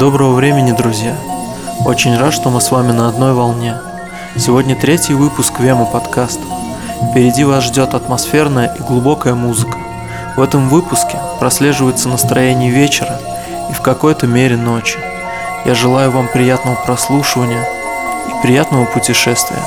Доброго времени, друзья! Очень рад, что мы с вами на одной волне. Сегодня третий выпуск Вема подкаста. Впереди вас ждет атмосферная и глубокая музыка. В этом выпуске прослеживается настроение вечера и в какой-то мере ночи. Я желаю вам приятного прослушивания и приятного путешествия.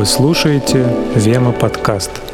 Вы слушаете Вема подкаст.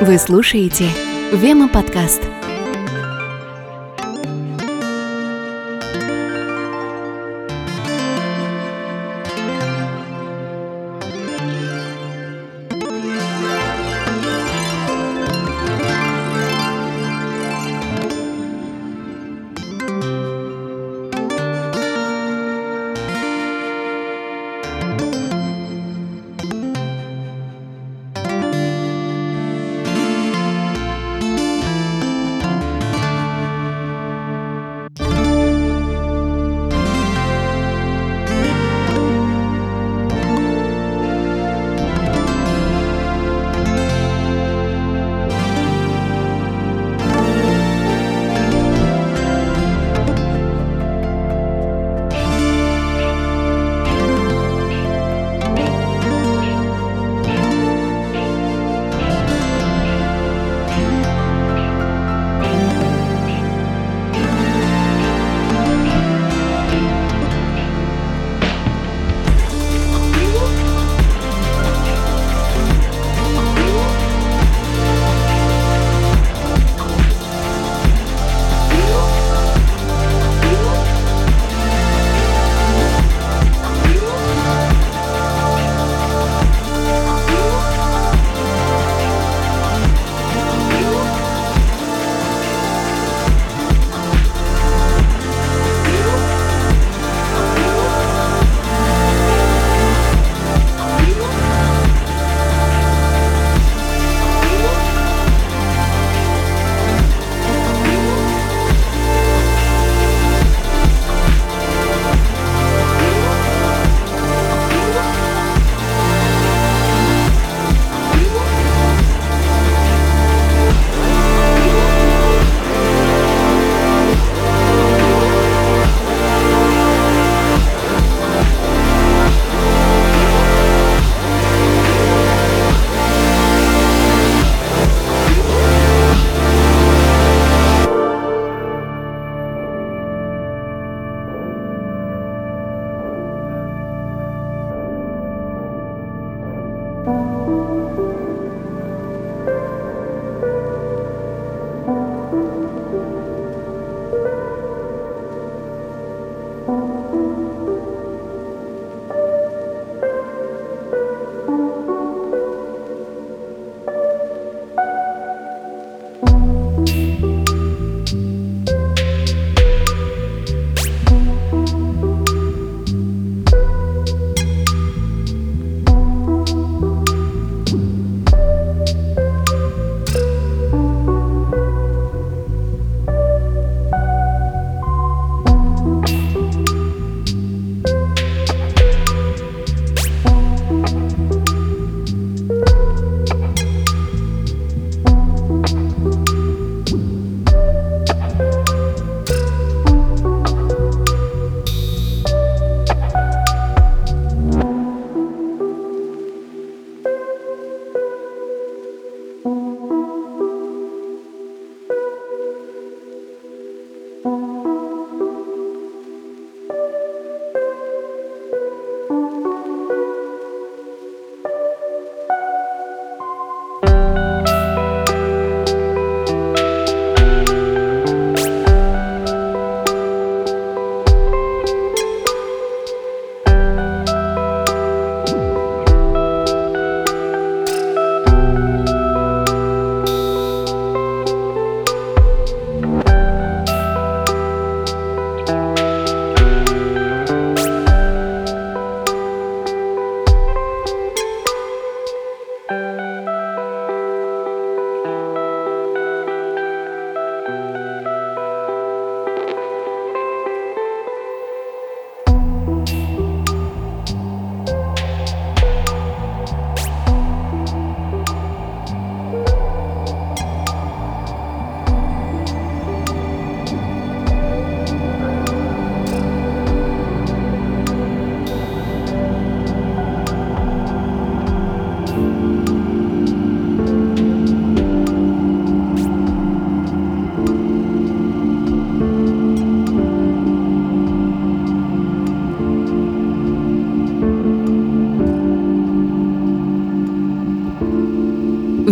Вы слушаете Вема подкаст.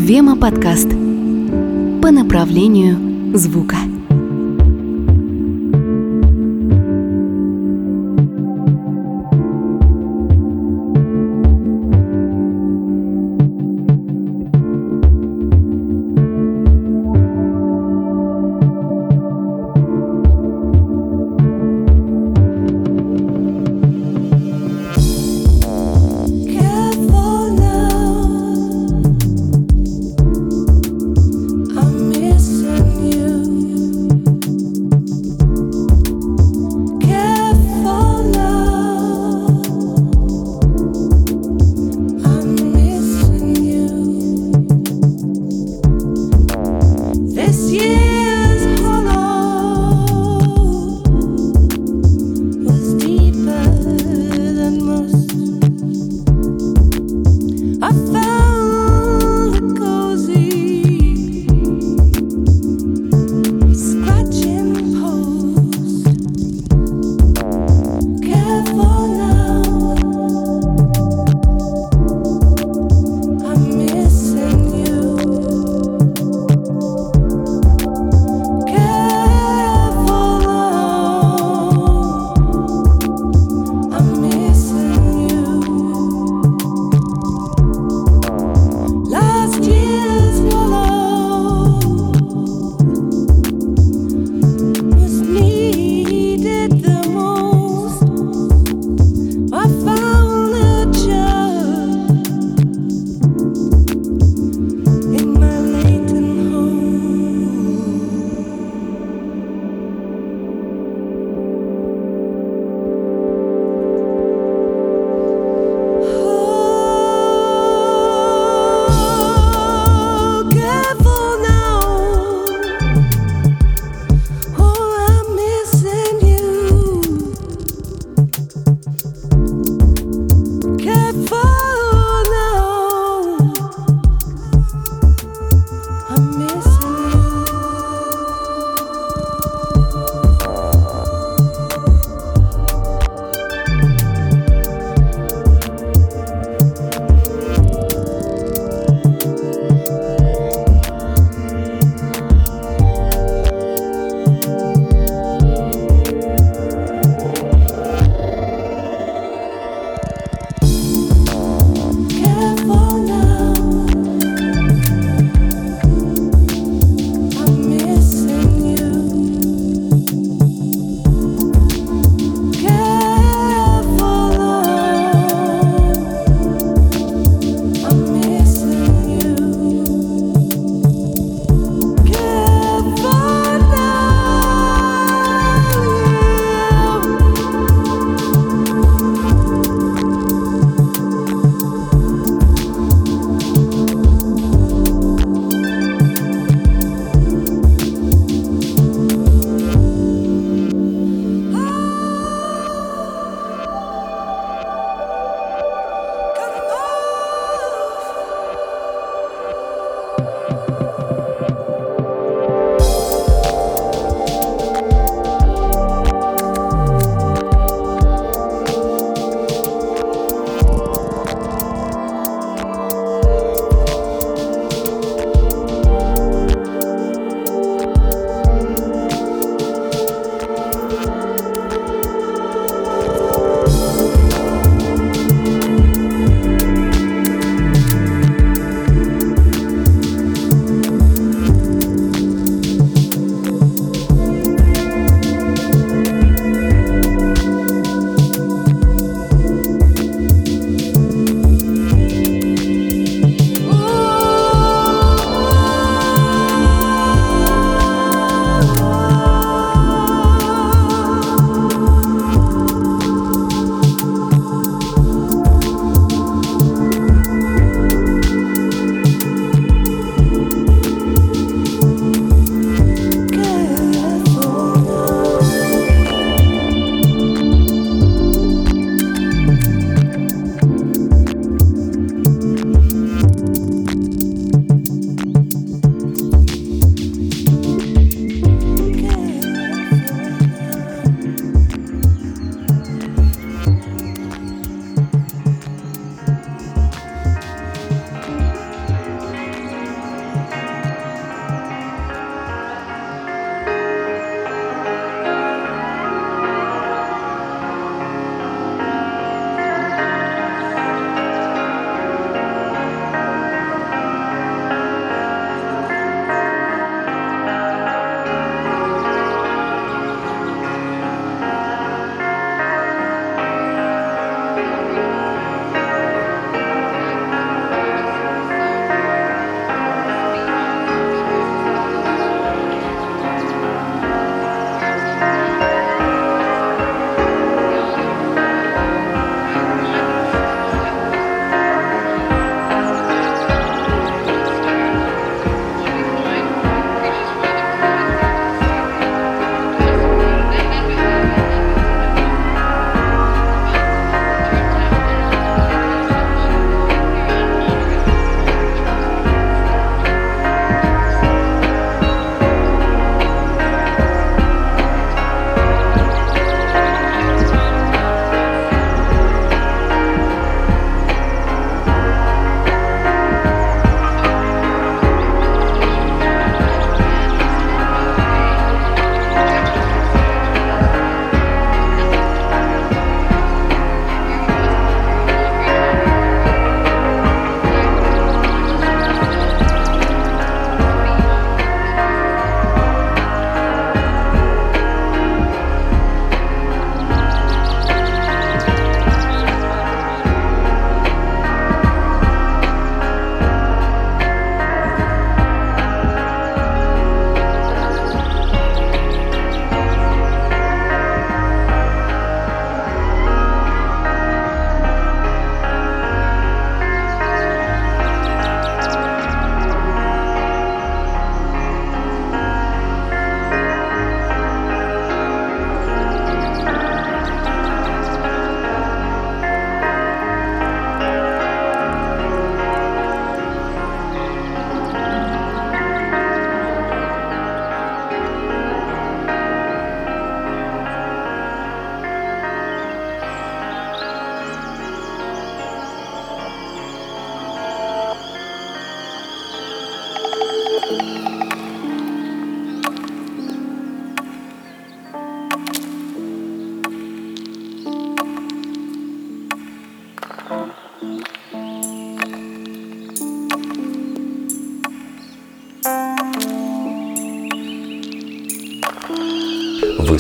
Вема подкаст по направлению звука.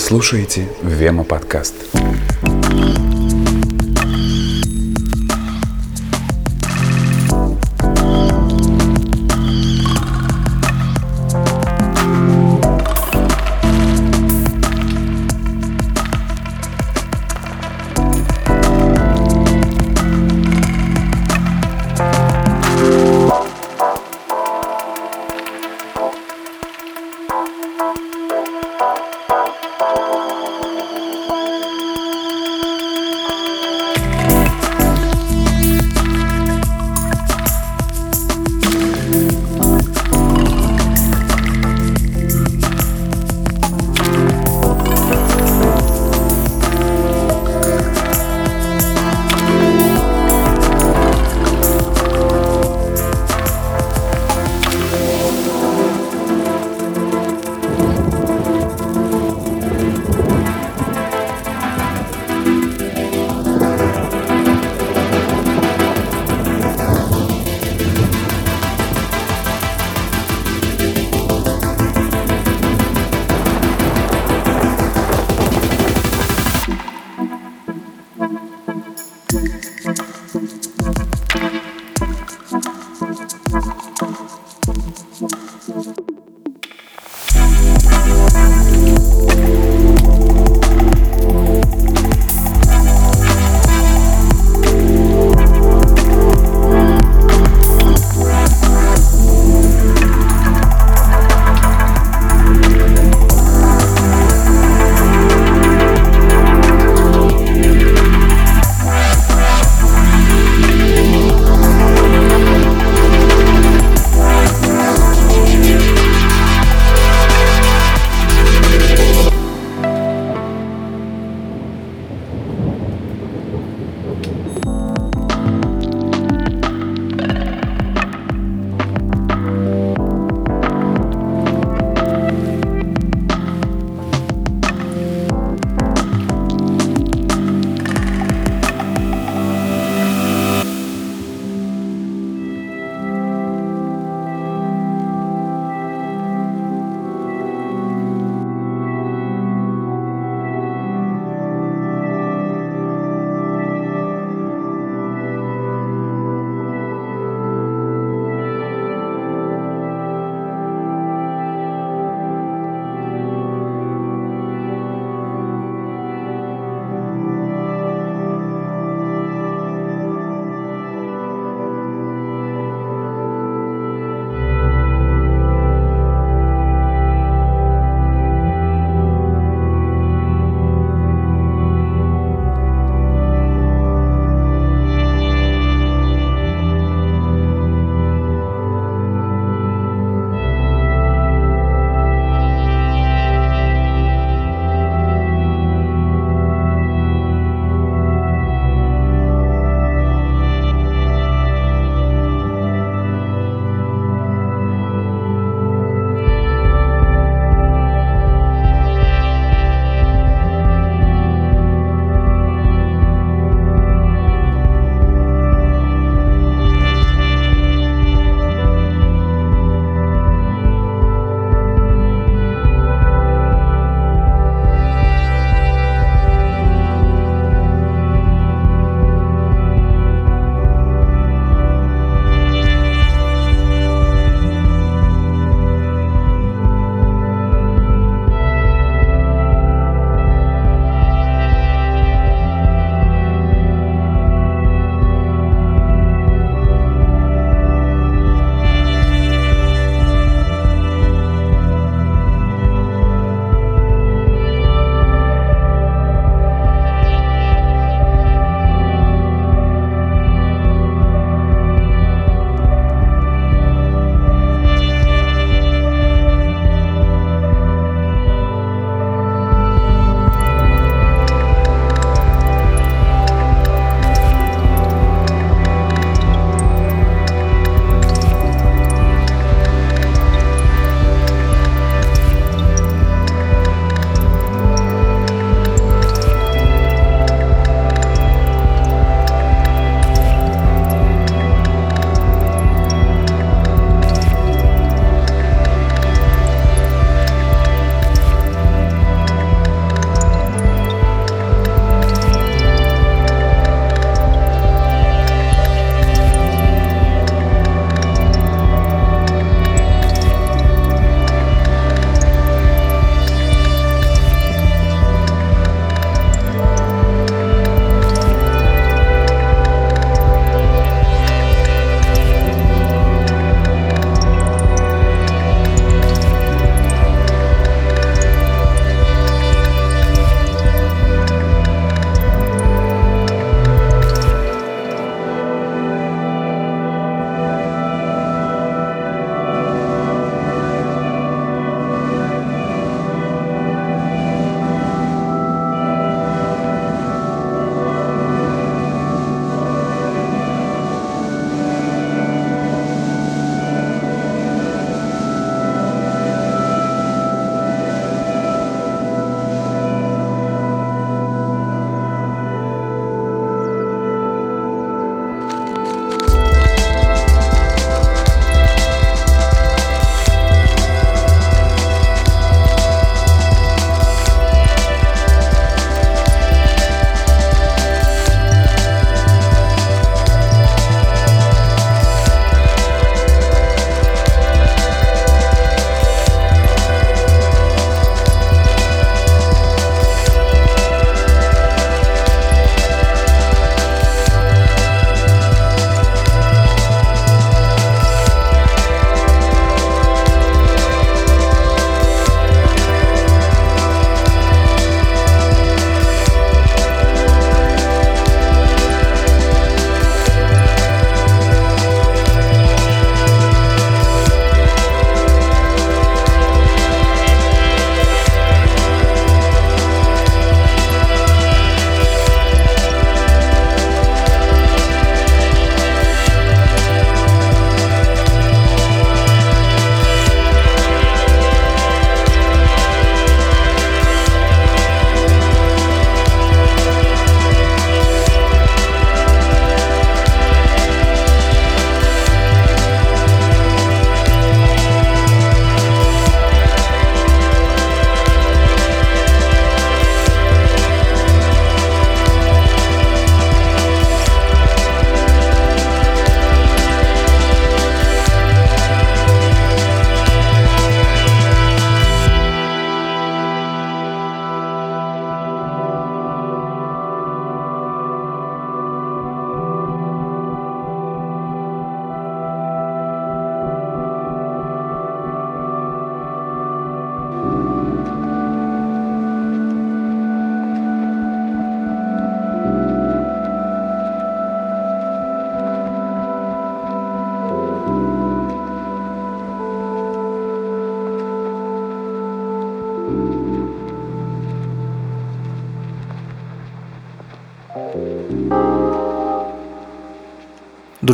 Слушаете Вема подкаст.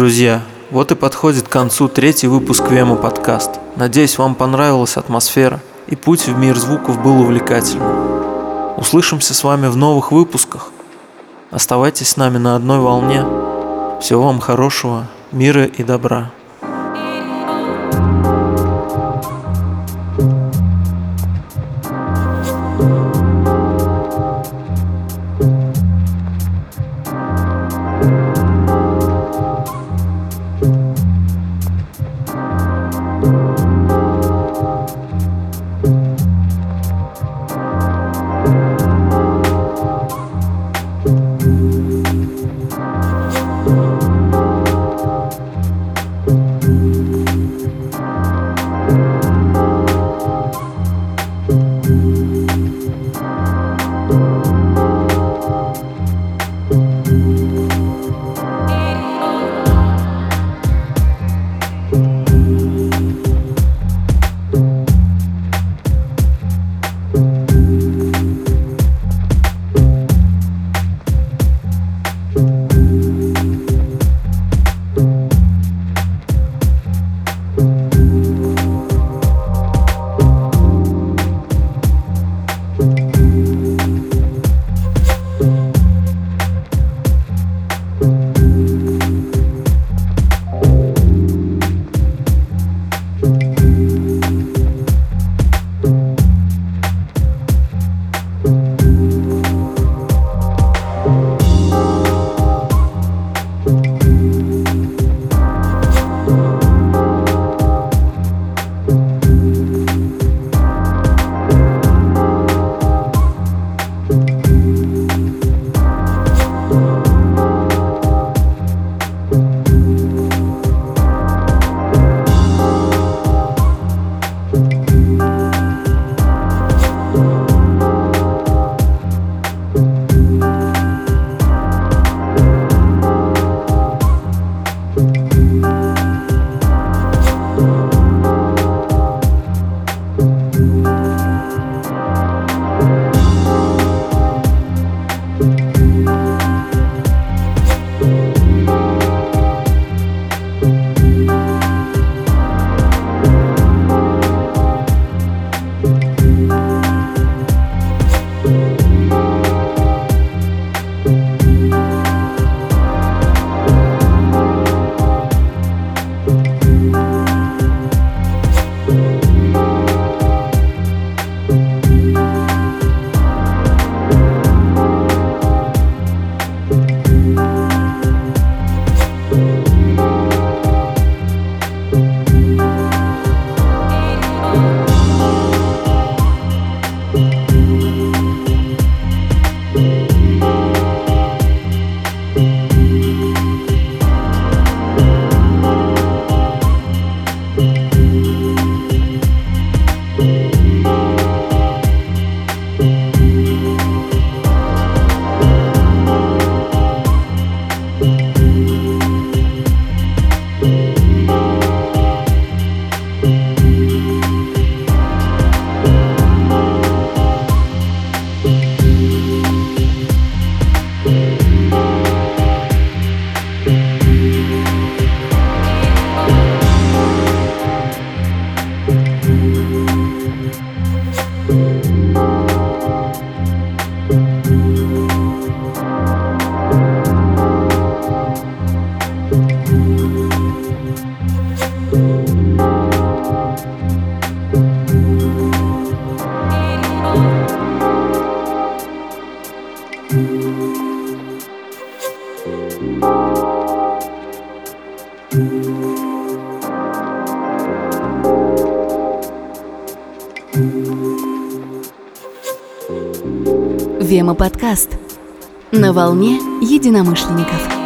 Друзья, вот и подходит к концу третий выпуск Вема подкаст. Надеюсь, вам понравилась атмосфера и путь в мир звуков был увлекательным. Услышимся с вами в новых выпусках. Оставайтесь с нами на одной волне. Всего вам хорошего, мира и добра. На волне единомышленников.